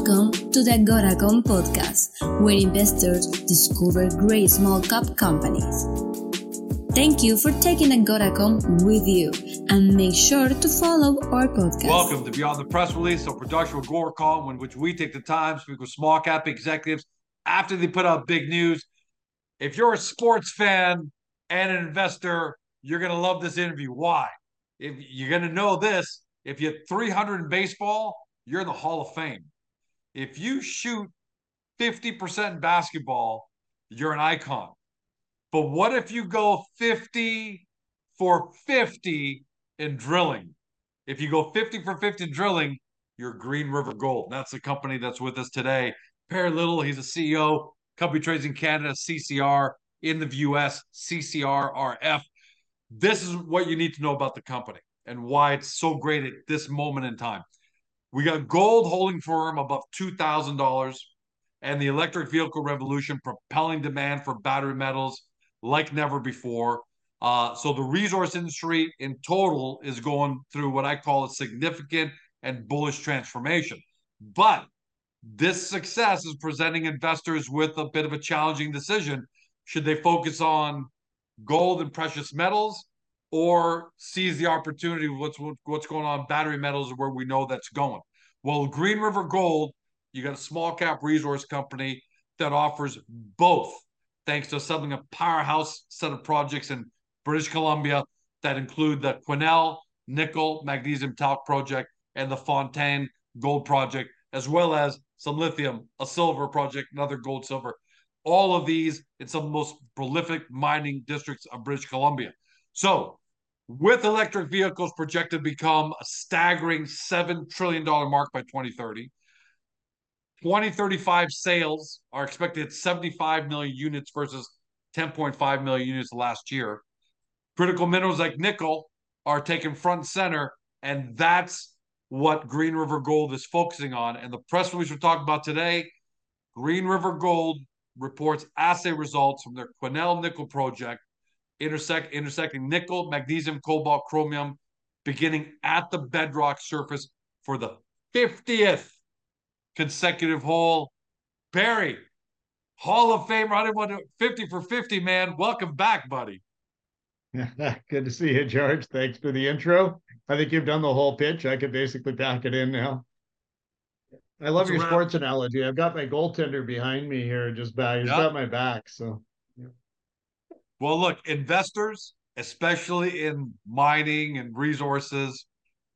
Welcome to the Goracom podcast, where investors discover great small cap companies. Thank you for taking AGORACOM with you, and make sure to follow our podcast. Welcome to Beyond the Press Release, a production of Goracom, in which we take the time to speak with small cap executives after they put out big news. If you're a sports fan and an investor, you're going to love this interview. Why? If you're going to know this, if you're 300 in baseball, you're in the Hall of Fame. If you shoot 50% in basketball, you're an icon. But what if you go 50 for 50 in drilling? If you go 50 for 50 in drilling, you're Green River Gold. That's the company that's with us today. Perry Little, he's a CEO, company trades in Canada, CCR, in the US, CCRRF. This is what you need to know about the company and why it's so great at this moment in time. We got gold holding firm above $2,000 and the electric vehicle revolution propelling demand for battery metals like never before. Uh, so the resource industry in total is going through what I call a significant and bullish transformation. But this success is presenting investors with a bit of a challenging decision. Should they focus on gold and precious metals or seize the opportunity of what's what's going on battery metals where we know that's going. Well, Green River Gold, you got a small cap resource company that offers both, thanks to something a powerhouse set of projects in British Columbia that include the Quesnel nickel magnesium talc project and the Fontaine gold project, as well as some lithium, a silver project, another gold silver. All of these in some of the most prolific mining districts of British Columbia. So with electric vehicles projected to become a staggering $7 trillion mark by 2030. 2035 sales are expected at 75 million units versus 10.5 million units last year. Critical minerals like nickel are taken front and center, and that's what Green River Gold is focusing on. And the press release we're talking about today, Green River Gold reports assay results from their Quesnel nickel project intersect intersecting nickel, magnesium, cobalt, chromium, beginning at the bedrock surface for the 50th consecutive hole. Perry, Hall of Famer, I didn't want to 50 for 50, man. Welcome back, buddy. Good to see you, George. Thanks for the intro. I think you've done the whole pitch. I could basically pack it in now. I love your sports analogy. I've got my goaltender behind me here, just back. He's yep. got my back. So well, look, investors, especially in mining and resources,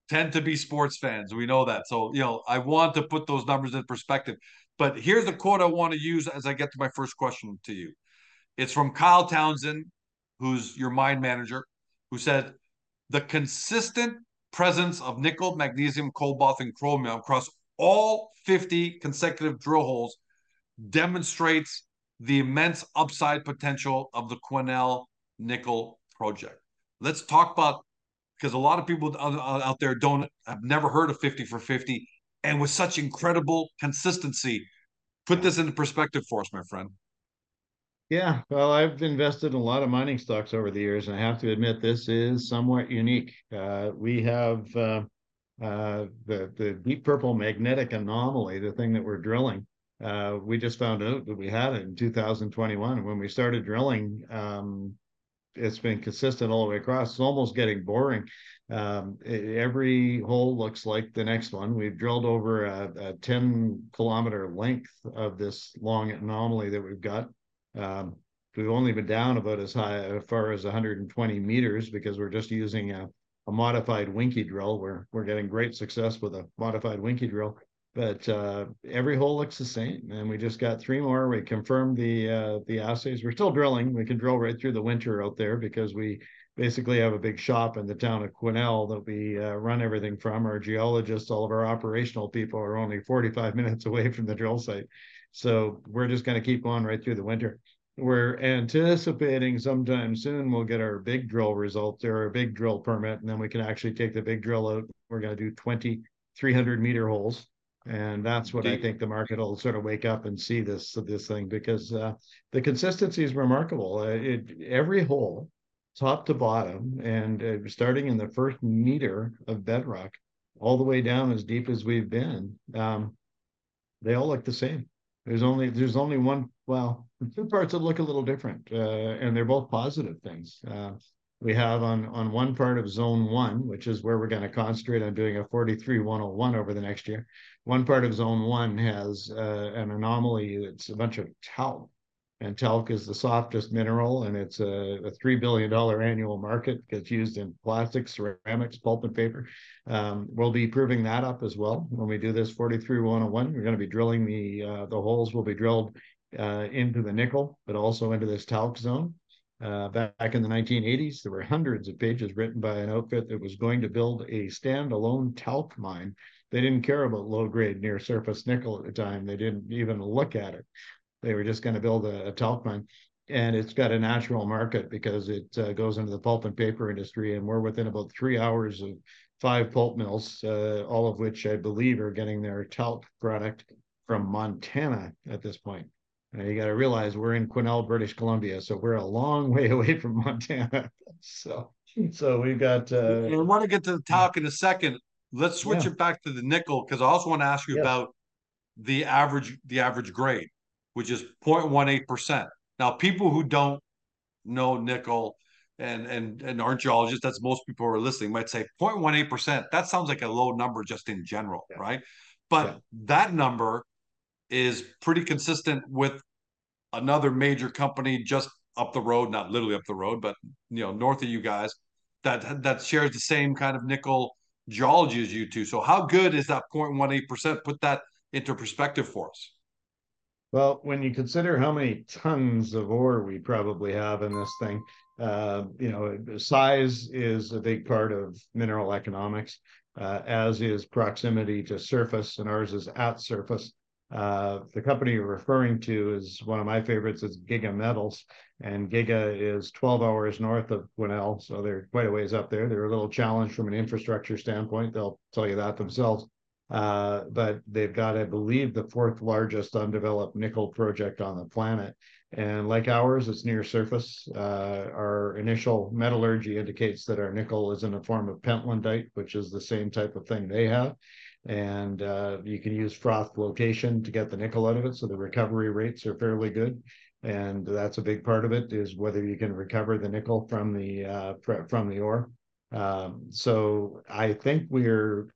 tend to be sports fans. We know that. So, you know, I want to put those numbers in perspective. But here's the quote I want to use as I get to my first question to you. It's from Kyle Townsend, who's your mine manager, who said, the consistent presence of nickel, magnesium, cobalt, and chromium across all 50 consecutive drill holes demonstrates the immense upside potential of the Quesnel nickel project. Let's talk about because a lot of people out there don't have never heard of 50 for 50 and with such incredible consistency. Put this into perspective for us my friend. Yeah well i've invested in a lot of mining stocks over the years and i have to admit this is somewhat unique. Uh, we have uh, uh, the the deep purple magnetic anomaly the thing that we're drilling uh, we just found out that we had it in 2021. When we started drilling, um, it's been consistent all the way across. It's almost getting boring. Um, every hole looks like the next one. We've drilled over a, a 10 kilometer length of this long anomaly that we've got. Um, we've only been down about as high as far as 120 meters because we're just using a, a modified Winkie drill. We're we're getting great success with a modified Winkie drill but uh, every hole looks the same. And we just got three more. We confirmed the uh, the assays. We're still drilling. We can drill right through the winter out there because we basically have a big shop in the town of Quesnel that we uh, run everything from. Our geologists, all of our operational people are only 45 minutes away from the drill site. So we're just going to keep going right through the winter. We're anticipating sometime soon we'll get our big drill results or a big drill permit, and then we can actually take the big drill out. We're going to do 20 300 meter holes and that's what I think the market will sort of wake up and see this this thing because uh, the consistency is remarkable. Uh, it, every hole, top to bottom, and uh, starting in the first meter of bedrock, all the way down as deep as we've been. Um, they all look the same. There's only there's only one. Well, two parts that look a little different, uh, and they're both positive things. We have on on one part of zone one, which is where we're going to concentrate on doing a 43101 over the next year. One part of zone one has uh, an anomaly. It's a bunch of talc and talc is the softest mineral and it's a, a $3 billion annual market gets used in plastics ceramics pulp and paper um, we'll be proving that up as well when we do this 43101 we're going to be drilling the uh, the holes will be drilled uh, into the nickel but also into this talc zone uh, back in the 1980s there were hundreds of pages written by an outfit that was going to build a standalone talc mine. They didn't care about low grade near surface nickel at the time. They didn't even look at it. They were just going to build a, a talc mine, and it's got a natural market because it uh, goes into the pulp and paper industry, and we're within about three hours of five pulp mills, uh, all of which I believe are getting their talc product from Montana at this point. You got to realize we're in Quesnel, British Columbia, so we're a long way away from Montana. so, so we've got. Uh, I want to get to the talc in a second. Let's switch yeah. it back to the nickel because I also want to ask you about the average the average grade which is 0.18%. Now, people who don't know nickel and and and aren't geologists, that's most people who are listening, might say 0.18%. That sounds like a low number just in general, yeah. right? But that number is pretty consistent with another major company just up the road, not literally up the road, but you know, north of you guys, that that shares the same kind of nickel geology as you two. So how good is that 0.18%? Put that into perspective for us. Well, when you consider how many tons of ore we probably have in this thing, uh, you know, size is a big part of mineral economics, uh, as is proximity to surface, and ours is at surface. Uh, the company you're referring to is one of my favorites. It's Giga Metals, and Giga is 12 hours north of Quesnel, so they're quite a ways up there. They're a little challenged from an infrastructure standpoint. They'll tell you that themselves. Uh, but they've got, I believe, the fourth largest undeveloped nickel project on the planet. And like ours, it's near surface. Uh, our initial metallurgy indicates that our nickel is in a form of pentlandite, which is the same type of thing they have. And uh, you can use froth flotation to get the nickel out of it. So the recovery rates are fairly good. And that's a big part of it is whether you can recover the nickel from the uh, from the ore. Um, so I think we're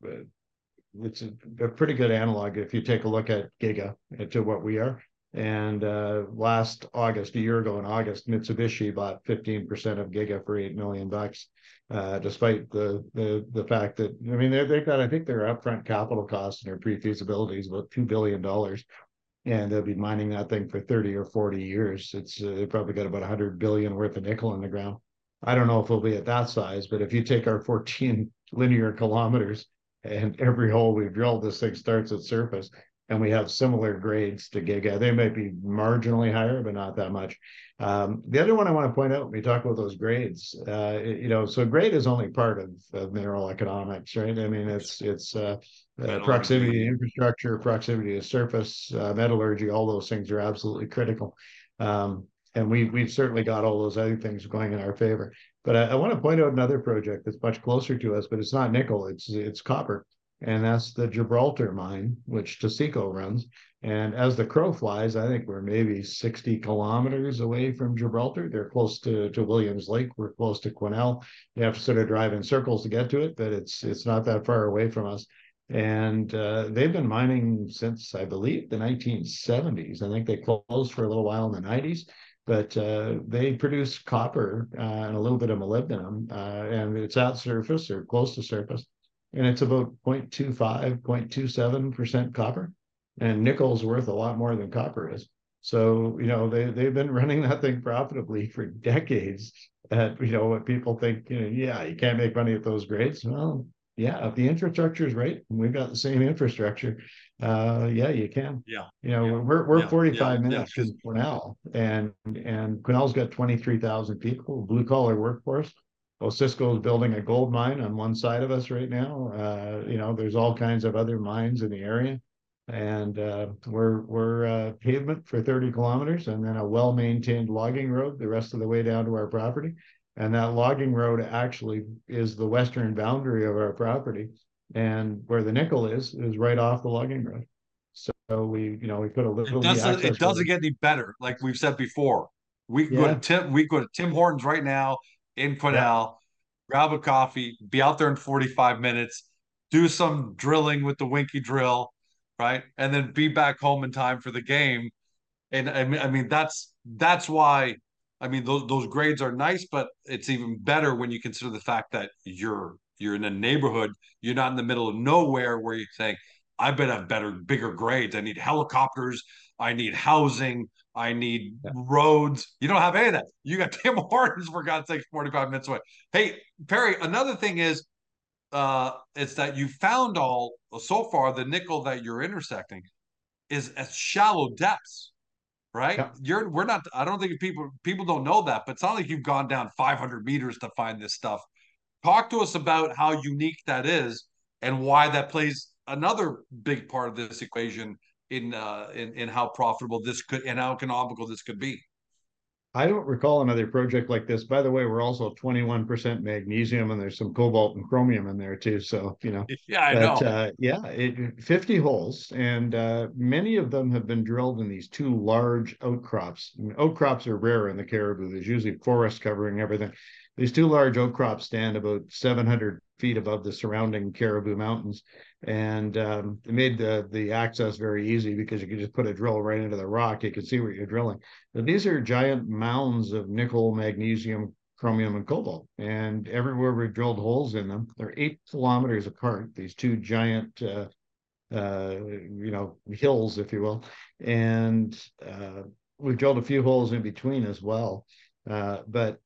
it's a, a, pretty good analog if you take a look at Giga to what we are. And uh, last August, a year ago in August, Mitsubishi bought 15% of Giga for eight million bucks, uh, despite the, the the fact that I mean they they've got I think their upfront capital costs and their pre-feasibility is about two billion dollars, and they'll be mining that thing for 30 or 40 years. It's uh, they probably got about 100 billion worth of nickel in the ground. I don't know if it'll be at that size, but if you take our 14 linear kilometers and every hole we've drilled, this thing starts at surface. And we have similar grades to Giga. They might be marginally higher, but not that much. Um, the other one I want to point out when we talk about those grades, uh, you know, so grade is only part of, of mineral economics, right? I mean, it's it's uh, uh, proximity to infrastructure, proximity to surface, uh, metallurgy, all those things are absolutely critical. Um, and we we've certainly got all those other things going in our favor. But I, I want to point out another project that's much closer to us, but it's not nickel, it's it's copper. And that's the Gibraltar mine, which Taseko runs. And as the crow flies, I think we're maybe 60 kilometers away from Gibraltar. They're close to, to Williams Lake. We're close to Quesnel. You have to sort of drive in circles to get to it, but it's it's not that far away from us. And uh, they've been mining since, I believe, the 1970s. I think they closed for a little while in the 90s but uh, they produce copper uh, and a little bit of molybdenum, uh, and it's at surface or close to surface, and it's about 0.25, 0.27% copper, and nickel's worth a lot more than copper is. So you know they they've been running that thing profitably for decades. At you know what people think, you know, yeah, you can't make money at those grades. Well, yeah, if the infrastructure is right, and we've got the same infrastructure uh, yeah, you can. Yeah. You know, yeah. we're we're yeah. 45 yeah. minutes from Quesnel, and and Quesnel's got 23,000 people, blue collar workforce. Osisko is building a gold mine on one side of us right now. Uh, you know, there's all kinds of other mines in the area, and uh, we're we're uh, pavement for 30 kilometers, and then a well maintained logging road the rest of the way down to our property. And that logging road actually is the western boundary of our property and where the nickel is is right off the logging road. So, we, you know, we put a little. It doesn't. It doesn't get any better. Like we've said before, we can yeah. go to Tim. We go to Tim Hortons right now in yeah. grab a coffee, be out there in forty five minutes, do some drilling with the Winkie drill, right, and then be back home in time for the game. And I mean, I mean that's that's why. I mean those those grades are nice, but it's even better when you consider the fact that you're you're in a neighborhood. You're not in the middle of nowhere where you're saying, I better have better, bigger grades. I need helicopters. I need housing. I need yeah. roads. You don't have any of that. You got Tim Hortons for God's sake, 45 minutes away. Hey, Perry, another thing is uh it's that you found all so far the nickel that you're intersecting is at shallow depths right yeah. you're we're not i don't think people people don't know that but it's not like you've gone down 500 meters to find this stuff talk to us about how unique that is and why that plays another big part of this equation in uh, in in how profitable this could and how economical this could be. I don't recall another project like this. By the way, we're also 21% magnesium and there's some cobalt and chromium in there too. So, you know, yeah, I but, know. Uh, yeah, it, 50 holes and uh, many of them have been drilled in these two large outcrops. I mean, outcrops are rare in the Cariboo. There's usually forest covering everything. These two large outcrops stand about 700 feet above the surrounding Cariboo Mountains and um, it made the the access very easy because you could just put a drill right into the rock. You could see what you're drilling. But these are giant mounds of nickel, magnesium, chromium, and cobalt, and everywhere we drilled holes in them, they're eight kilometers apart. These two giant, uh, uh, you know, hills, if you will, and uh, we've drilled a few holes in between as well. Uh, but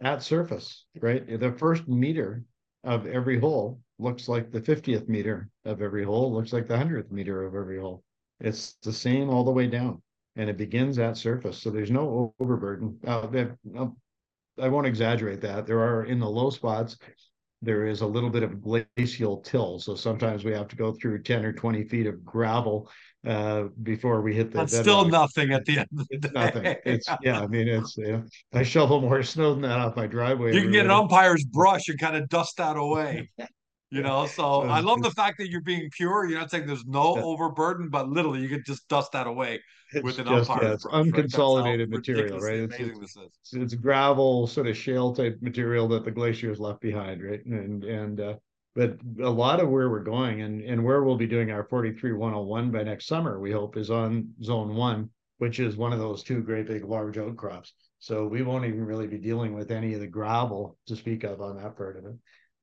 at surface, right, the first meter of every hole looks like the 50th meter of every hole, looks like the 100th meter of every hole. It's the same all the way down, and it begins at surface. So there's no overburden. Uh, I won't exaggerate that. There are in the low spots, there is a little bit of glacial till. So sometimes we have to go through 10 or 20 feet of gravel uh, before we hit the. That's still nothing at the end of the day. Nothing. It's yeah. I mean, it's yeah. I shovel more snow than that off my driveway. You can get an umpire's brush and kind of dust that away. You know, so I love the fact that you're being pure. You're not saying there's no overburden, but literally you could just dust that away with an just, umpire's yeah, it's brush, unconsolidated right? material, right? It's, it's, it's, it's, gravel, sort of shale type material that the glaciers left behind, right? And and uh, but a lot of where we're going and, and where we'll be doing our 43101 by next summer, we hope, is on zone one, which is one of those two great big large outcrops. So we won't even really be dealing with any of the gravel to speak of on that part of it.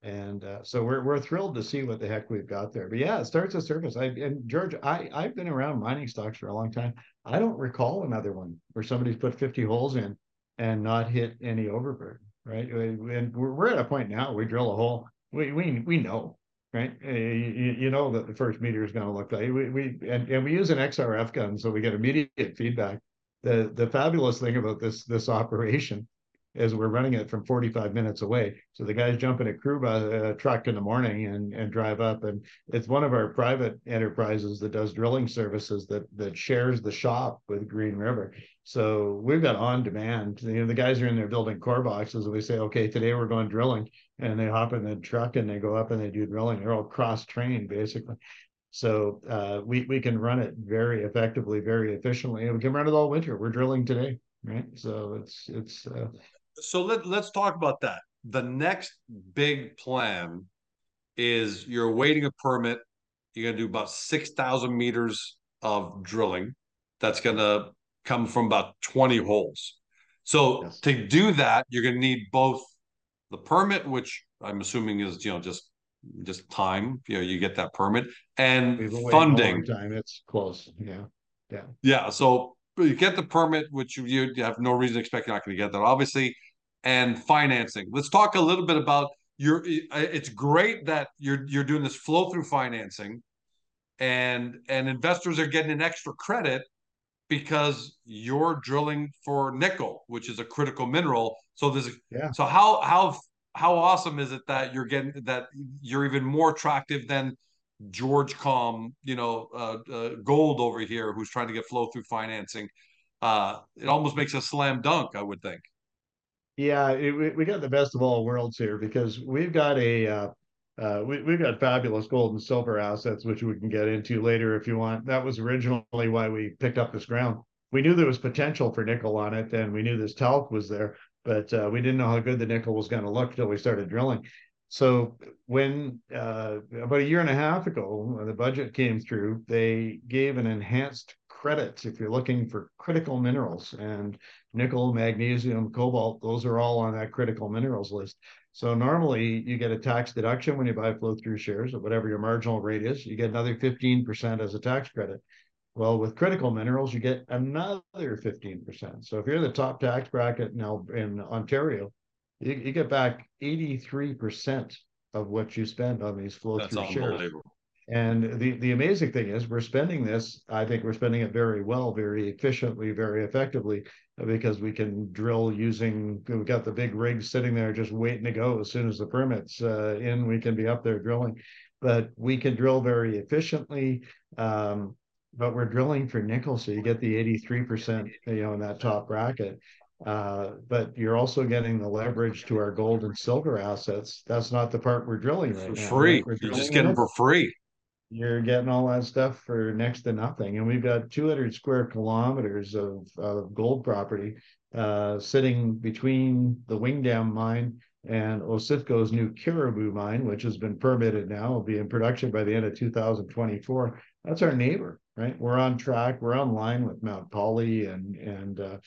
And uh, so we're we're thrilled to see what the heck we've got there. But yeah, it starts at surface. I and George, I I've been around mining stocks for a long time. I don't recall another one where somebody's put 50 holes in and not hit any overburden, right? And we're, we're at a point now we drill a hole we we we know, right? Uh, you, you know that the first meter is going to look like we we and, and we use an XRF gun, so we get immediate feedback. The the fabulous thing about this this operation is we're running it from 45 minutes away. So the guys jump in a crew bus, a truck in the morning and and drive up. And it's one of our private enterprises that does drilling services that that shares the shop with Green River. So we've got on demand. You know, the guys are in there building core boxes, and we say, okay, today we're going drilling, and they hop in the truck and they go up and they do drilling. They're all cross trained basically. So uh, we we can run it very effectively, very efficiently, and we can run it all winter. We're drilling today, right? So it's it's. Uh, so let let's talk about that. The next big plan is you're awaiting a permit. You're gonna do about six thousand meters of drilling. That's gonna come from about 20 holes. So yes. to do that, you're going to need both the permit, which I'm assuming is you know just just time. You know, you get that permit and funding. Time it's close. Yeah, yeah, yeah. So you get the permit, which you, you have no reason to expect you're not going to get that, obviously, and financing. Let's talk a little bit about your. It's great that you're you're doing this flow through financing, and and investors are getting an extra credit because you're drilling for nickel, which is a critical mineral. So there's yeah. so how how how awesome is it that you're getting that you're even more attractive than George Com, you know, uh, uh, Gold over here, who's trying to get flow through financing. Uh, it almost makes a slam dunk, I would think. Yeah, it, we got the best of all worlds here because we've got a uh, uh, we, we've got fabulous gold and silver assets, which we can get into later if you want. That was originally why we picked up this ground. We knew there was potential for nickel on it, and we knew this talc was there, but uh, we didn't know how good the nickel was going to look until we started drilling. So when uh, about a year and a half ago, the budget came through, they gave an enhanced credit if you're looking for critical minerals and nickel, magnesium, cobalt. Those are all on that critical minerals list. So normally you get a tax deduction when you buy flow through shares at whatever your marginal rate is. You get another 15% as a tax credit. Well, with critical minerals, you get another 15%. So if you're the top tax bracket now in Ontario, you, you get back 83% of what you spend on these flow through shares. And the, the amazing thing is, we're spending this, I think we're spending it very well, very efficiently, very effectively, because we can drill using, we've got the big rigs sitting there just waiting to go. As soon as the permit's uh, in, we can be up there drilling. But we can drill very efficiently. Um, but we're drilling for nickel, so you get the 83%, you know, in that top bracket. Uh, but you're also getting the leverage to our gold and silver assets. That's not the part we're drilling right for now. free. Right? You're just getting for free you're getting all that stuff for next to nothing. And we've got 200 square kilometers of, of gold property uh, sitting between the Wingdam mine and Osisko's new Cariboo mine, which has been permitted now, will be in production by the end of 2024. That's our neighbor, right? We're on track. We're on line with Mount Polley and and uh,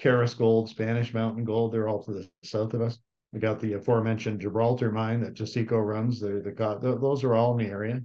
Karus Gold, Spanish Mountain Gold. They're all to the south of us. We got the aforementioned Gibraltar mine that Taseko runs. They're the the those are all in the area.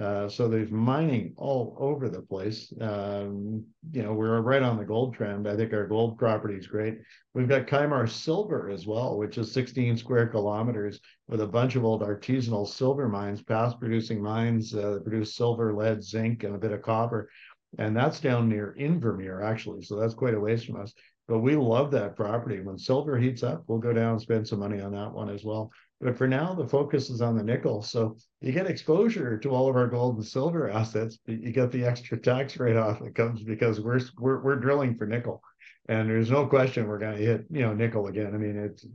Uh, so there's mining all over the place. Um, you know, we're right on the gold trend. I think our gold property is great. We've got Kymar Silver as well, which is 16 square kilometers with a bunch of old artisanal silver mines, past producing mines uh, that produce silver, lead, zinc, and a bit of copper. And that's down near Invermere, actually. So that's quite a ways from us. But we love that property. When silver heats up, we'll go down and spend some money on that one as well. But for now, the focus is on the nickel. So you get exposure to all of our gold and silver assets, but you get the extra tax rate off that comes because we're we're we're drilling for nickel. And there's no question we're gonna hit, you know, nickel again. I mean, it's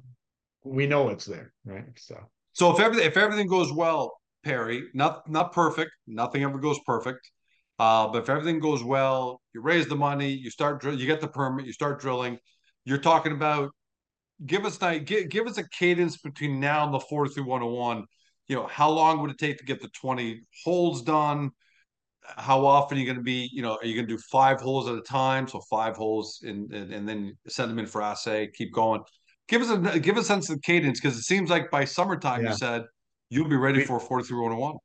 we know it's there, right? So so if everything if everything goes well, Perry, not not perfect, nothing ever goes perfect. Uh, but if everything goes well, you raise the money, you start you get the permit, you start drilling. You're talking about give us night, give, give us a cadence between now and the 43101 you know how long would it take to get the 20 holes done? How often are you going to be you know are you going to do five holes at a time? So five holes and and, then send them in for assay keep going. Give us a give us a sense of the cadence because it seems like by summertime yeah. you said you'll be ready we, for 43101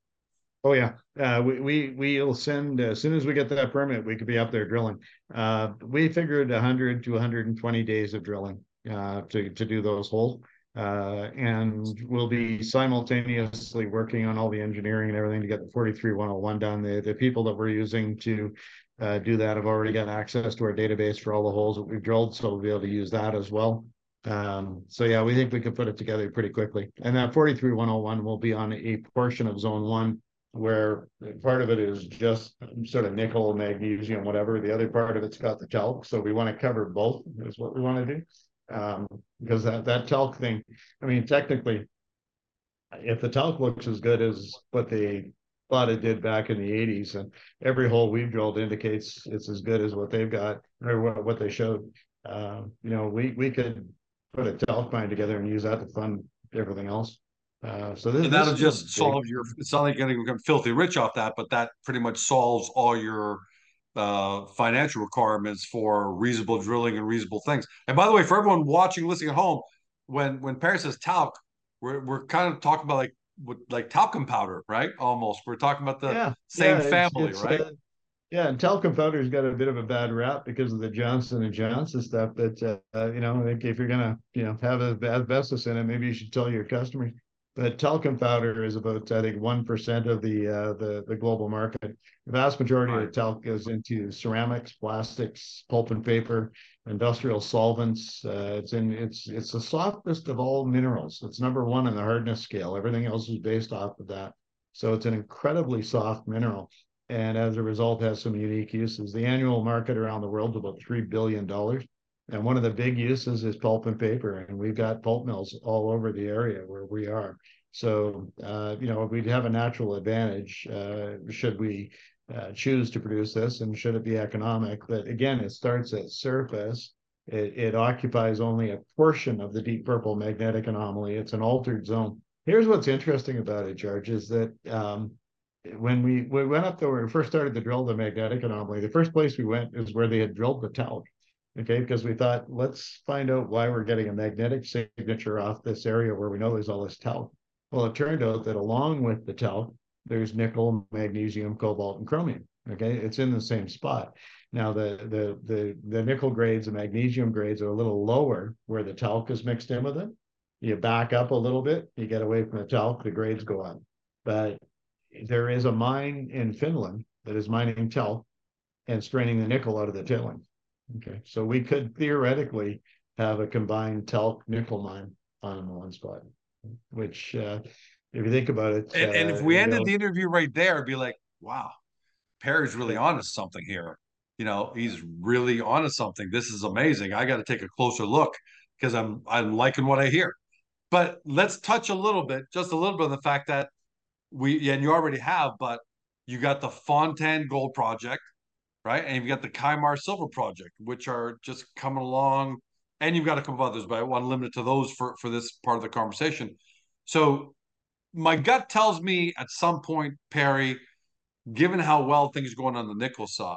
Oh yeah, uh, we we we'll send as soon as we get that permit, we could be up there drilling. Uh, we figured 100 to 120 days of drilling uh, to, to do those holes. Uh, and we'll be simultaneously working on all the engineering and everything to get the 43101 done. The, the people that we're using to uh, do that have already got access to our database for all the holes that we've drilled, so we'll be able to use that as well. Um, so yeah, we think we can put it together pretty quickly. And that 43101 will be on a portion of zone one where part of it is just sort of nickel, magnesium, whatever. The other part of it's got the talc. So we want to cover both is what we want to do um, because that that talc thing. I mean, technically, if the talc looks as good as what they thought it did back in the 80s, and every hole we've drilled indicates it's as good as what they've got or what, what they showed. Uh, you know, we we could put a talc mine together and use that to fund everything else. Uh, so this, and that'll just solve your. It's not like you're going to become filthy rich off that, but that pretty much solves all your uh, financial requirements for reasonable drilling and reasonable things. And by the way, for everyone watching, listening at home, when when Perry says talc, we're we're kind of talking about like with like talcum powder, right? Almost. We're talking about the yeah, same yeah, family, it's, it's, right? Uh, yeah, and talcum powder's got a bit of a bad rap because of the Johnson and Johnson stuff. But uh, you know, I think if you're gonna you know have asbestos in it, maybe you should tell your customers. But talcum powder is about, I think, one percent of the uh, the the global market. The vast majority right. of talc goes into ceramics, plastics, pulp and paper, industrial solvents. Uh, it's in it's it's the softest of all minerals. It's number one in the hardness scale. Everything else is based off of that. So it's an incredibly soft mineral, and as a result, has some unique uses. The annual market around the world is about three billion dollars. And one of the big uses is pulp and paper. And we've got pulp mills all over the area where we are. So, uh, you know, we'd have a natural advantage uh, should we uh, choose to produce this and should it be economic. But again, it starts at surface. It, it occupies only a portion of the deep purple magnetic anomaly. It's an altered zone. Here's what's interesting about it, George, is that um, when we, we went up there, we first started to drill the magnetic anomaly, the first place we went is where they had drilled the talc. Okay, because we thought, let's find out why we're getting a magnetic signature off this area where we know there's all this talc. Well, it turned out that along with the talc, there's nickel, magnesium, cobalt, and chromium. Okay, it's in the same spot. Now the the the the nickel grades, the magnesium grades are a little lower where the talc is mixed in with it. You back up a little bit, you get away from the talc, the grades go up. But there is a mine in Finland that is mining talc and straining the nickel out of the tailings. Okay, so we could theoretically have a combined talc nickel mine on one spot, which uh, if you think about it. And, uh, and if we ended know, the interview right there, it'd be like, wow, Perry's really onto something here. You know, he's really onto something. This is amazing. I got to take a closer look because I'm I'm liking what I hear. But let's touch a little bit, just a little bit on the fact that we and you already have, but you got the Fontaine Gold Project, right? And you've got the Kymar Silver Project, which are just coming along, and you've got a couple others, but I want to limit it to those for for this part of the conversation. So my gut tells me at some point, Perry, given how well things are going on the nickel side,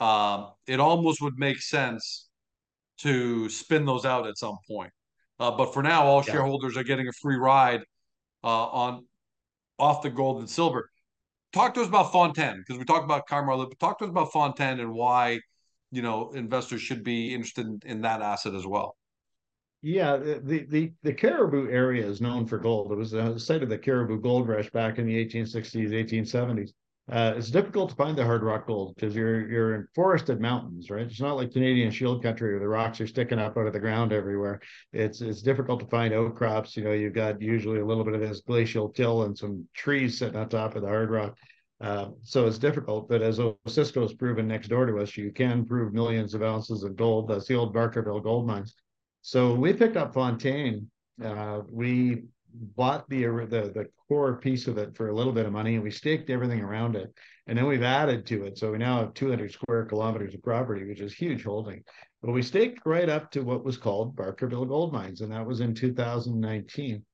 um, it almost would make sense to spin those out at some point. Uh, but for now, all Yeah. shareholders are getting a free ride uh, on off the gold and silver. Talk to us about Fontaine because we talked about Carmelo, but talk to us about Fontaine and why you know investors should be interested in, in that asset as well. Yeah, the, the the the Cariboo area is known for gold. It was the site of the Cariboo Gold Rush back in the 1860s, 1870s. Uh, it's difficult to find the hard rock gold because you're you're in forested mountains, right? It's not like Canadian Shield country where the rocks are sticking up out of the ground everywhere. It's it's difficult to find outcrops. You know, you've got usually a little bit of this glacial till and some trees sitting on top of the hard rock. Uh, so it's difficult, but as Osisko has proven next door to us, you can prove millions of ounces of gold. That's the old Barkerville gold mines. So we picked up Fontaine. Uh, we bought the, the the core piece of it for a little bit of money, and we staked everything around it, and then we've added to it. So we now have 200 square kilometers of property, which is huge holding. But we staked right up to what was called Barkerville Gold Mines, and that was in 2019.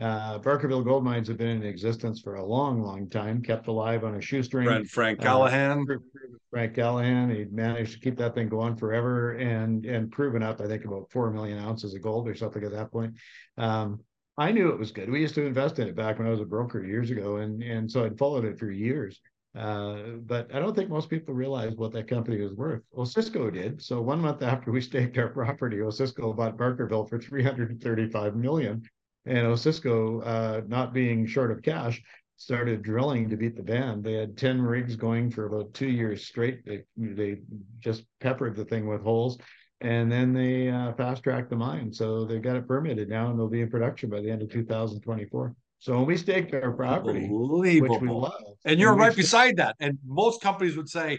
Uh, Barkerville Gold Mines have been in existence for a long, long time, kept alive on a shoestring. Frank, Uh, Callaghan. Frank Callaghan, he managed to keep that thing going forever and and proven up, I think, about four million ounces of gold or something at that point. Um, I knew it was good. We used to invest in it back when I was a broker years ago, and and so I'd followed it for years. Uh, but I don't think most people realize what that company was worth. Well, Cisco did. So one month after we staked our property, Cisco bought Barkerville for 335 million. And Osisko, uh, not being short of cash, started drilling to beat the band. They had 10 rigs going for about two years straight. They, they just peppered the thing with holes. And then they uh, fast tracked the mine. So they've got it permitted now and they'll be in production by the end of 2024. So when we staked our property, which we love, And you're right beside that. And most companies would say,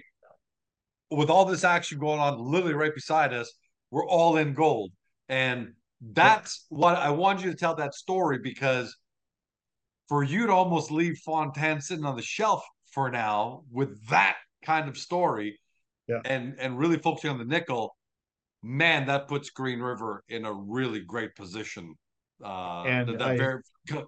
with all this action going on, literally right beside us, we're all in gold. And that's what I want you to tell that story because for you to almost leave Fontaine sitting on the shelf for now with that kind of story Yeah. and and really focusing on the nickel, man, that puts Green River in a really great position. Uh And that, that I- very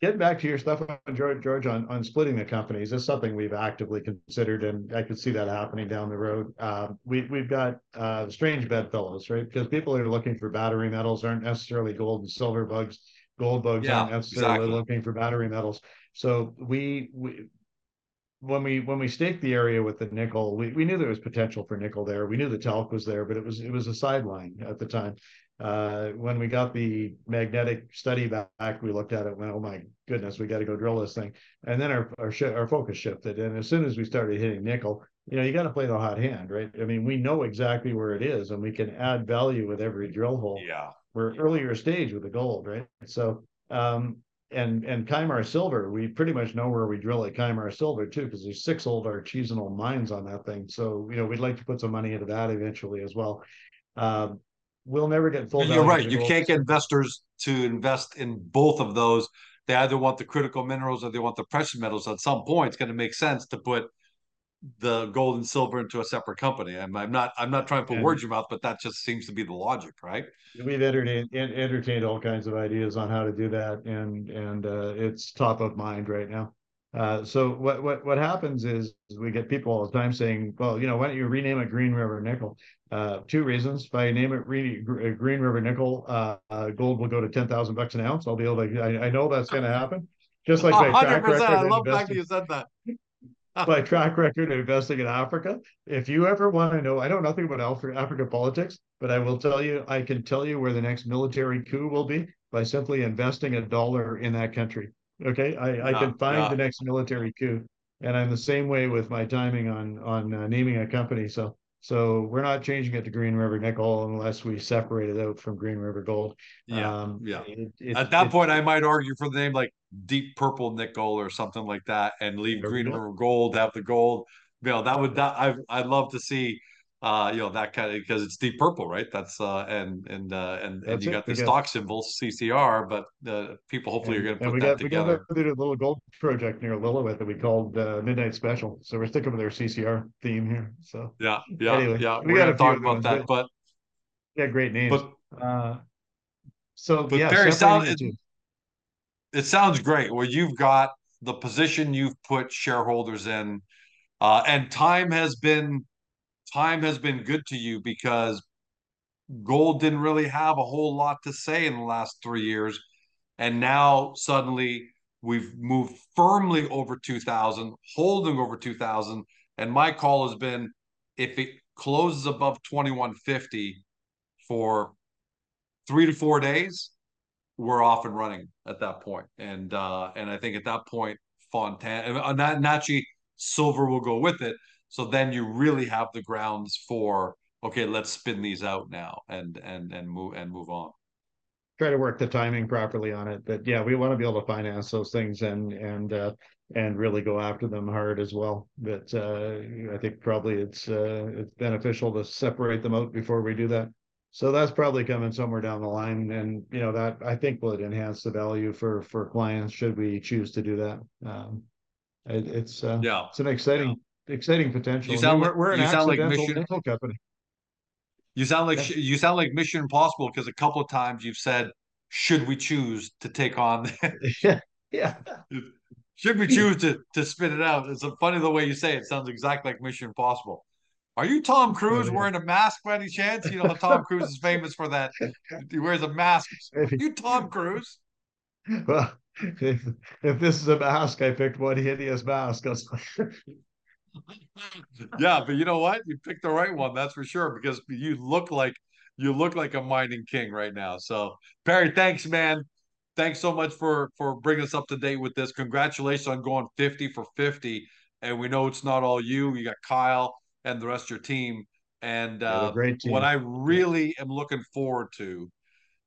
getting back to your stuff on George, George on, on splitting the companies is something we've actively considered, and I could see that happening down the road. Uh, we we've got uh, strange bedfellows, right? Because people are looking for battery metals aren't necessarily gold and silver bugs. Gold bugs Yeah, aren't necessarily exactly. looking for battery metals. So we we when we when we staked the area with the nickel, we, we knew there was potential for nickel there. We knew the talc was there, but it was it was a sideline at the time. Uh, when we got the magnetic study back, we looked at it and went, "Oh my goodness, we got to go drill this thing." And then our our, sh- our focus shifted, and as soon as we started hitting nickel, you know, you got to play the hot hand, right? I mean, we know exactly where it is, and we can add value with every drill hole yeah. we're earlier stage with the gold, right? So, um, and and Kymar Silver, we pretty much know where we drill at Kymar Silver too, because there's six old artisanal mines on that thing. So, you know, we'd like to put some money into that eventually as well. Um, we'll never get full. You're right. You can't get investors to invest in both of those. They either want the critical minerals or they want the precious metals. At some point, it's going to make sense to put the gold and silver into a separate company. I'm, I'm not I'm not trying to put words in your mouth, but that just seems to be the logic, right? We've entertained entertained all kinds of ideas on how to do that, and and uh, it's top of mind right now. Uh, so what what what happens is we get people all the time saying, well, you know, why don't you rename it Green River Nickel? Uh, two reasons. If I name it Green, Green River Nickel, uh, uh, gold will go to ten thousand bucks an ounce. I'll be able to. I, I know that's going to happen. Just like my track record. I love the fact that you said that. Ah. my track record investing in Africa. If you ever want to know, I know nothing about Africa politics, but I will tell you, I can tell you where the next military coup will be by simply investing a dollar in that country. Okay, I, yeah, I ah, can find yeah. the ah. next military coup, and I'm the same way with my timing on on uh, naming a company. So so we're not changing it to Green River Nickel unless we separate it out from Green River Gold. Yeah, um, yeah. It, it, At that it, point, I might argue for the name like Deep Purple Nickel or something like that, and leave Green River Gold, have the gold. You know, that would that I I'd love to see uh, you know that kind of because it's deep purple, right? That's uh, and and uh, and and you got the stock symbol CCR, but the people hopefully and, are going to put we that got, together. We got a little gold project near Lillooet that we called uh, Midnight Special, so we're sticking with our CCR theme here. So yeah, yeah, anyway, yeah. We got to talk about that, but yeah, great names. But, uh, so but yeah, Perry, sound, it, it sounds great. Well, you've got the position you've put shareholders in, uh, and time has been time has been good to you because gold didn't really have a whole lot to say in the last three years. And now suddenly we've moved firmly over 2000, holding over 2000. And my call has been if it closes above 2150 for three to four days, we're off and running at that point. And uh, and I think at that point, Fontaine, and naturally, silver will go with it. So then you really have the grounds for okay, let's spin these out now and and and move and move on. Try to work the timing properly on it, but yeah, we want to be able to finance those things and and uh, and really go after them hard as well. But uh, I think probably it's uh, it's beneficial to separate them out before we do that. So that's probably coming somewhere down the line, and you know that I think will enhance the value for for clients should we choose to do that. Um, it, it's uh, yeah, it's an exciting. Yeah exciting potential. You sound like we're, we're an you sound like mission nickel company. You sound like yeah. you sound like Mission Impossible because a couple of times you've said, "Should we choose to take on?" yeah, yeah. Should we choose to to spit it out? It's funny the way you say it. it sounds exactly like Mission Impossible. Are you Tom oh, Cruise wearing a mask by any chance? You know, Tom Cruise is famous for that. He wears a mask. Are you Tom Cruise? Well, if, if this is a mask, I picked one hideous mask yeah, but you know what? You picked the right one, that's for sure, because you look like you look like a mining king right now. So Perry, thanks, man. Thanks so much for for bringing us up to date with this. Congratulations on going 50 for 50. And we know it's not all you. You got Kyle and the rest of your team. And uh, team. what I really am looking forward to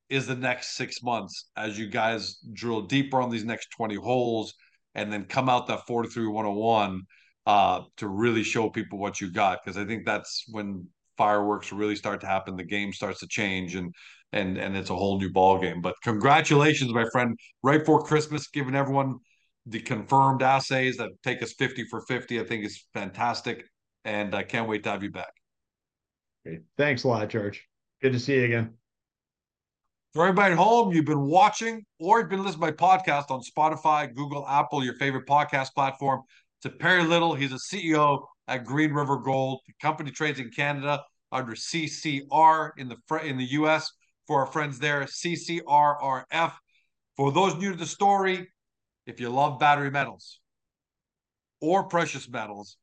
is the next six months as you guys drill deeper on these next 20 holes and then come out that 43 101 uh, to really show people what you got because I think that's when fireworks really start to happen. The game starts to change and and and it's a whole new ball game. But congratulations, my friend! Right before Christmas, giving everyone the confirmed assays that take us fifty for fifty. I think is fantastic, and I can't wait to have you back. Great. Thanks a lot, George. Good to see you again. For everybody at home, you've been watching or you've been listening to my podcast on Spotify, Google, Apple, your favorite podcast platform to Perry Little. He's a CEO at Green River Gold. The company trades in Canada under CCR in the in the US. For our friends there, CCRRF. For those new to the story, if you love battery metals or precious metals,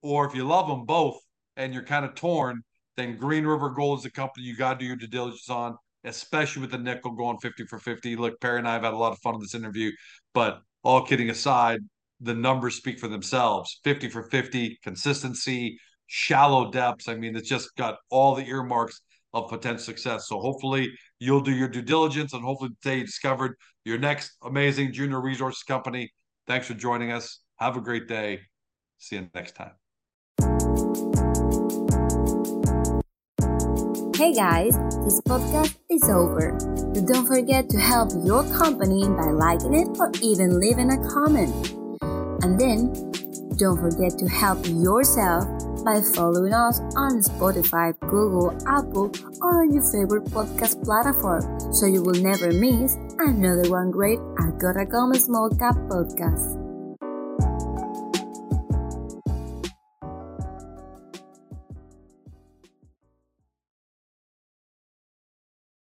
or if you love them both and you're kind of torn, then Green River Gold is the company you got to do your due diligence on, especially with the nickel going 50 for 50. Look, Perry and I have had a lot of fun in this interview, but all kidding aside, the numbers speak for themselves. 50 for 50 consistency shallow depths. I mean it's just got all the earmarks of potential success. So hopefully you'll do your due diligence and hopefully today you discovered your next amazing junior resources company. Thanks for joining us. Have a great day. See you next time. Hey guys, this podcast is over. But don't forget to help your company by liking it or even leaving a comment. And then, don't forget to help yourself by following us on Spotify, Google, Apple, or on your favorite podcast platform so you will never miss another one great Agora Small Cap podcast.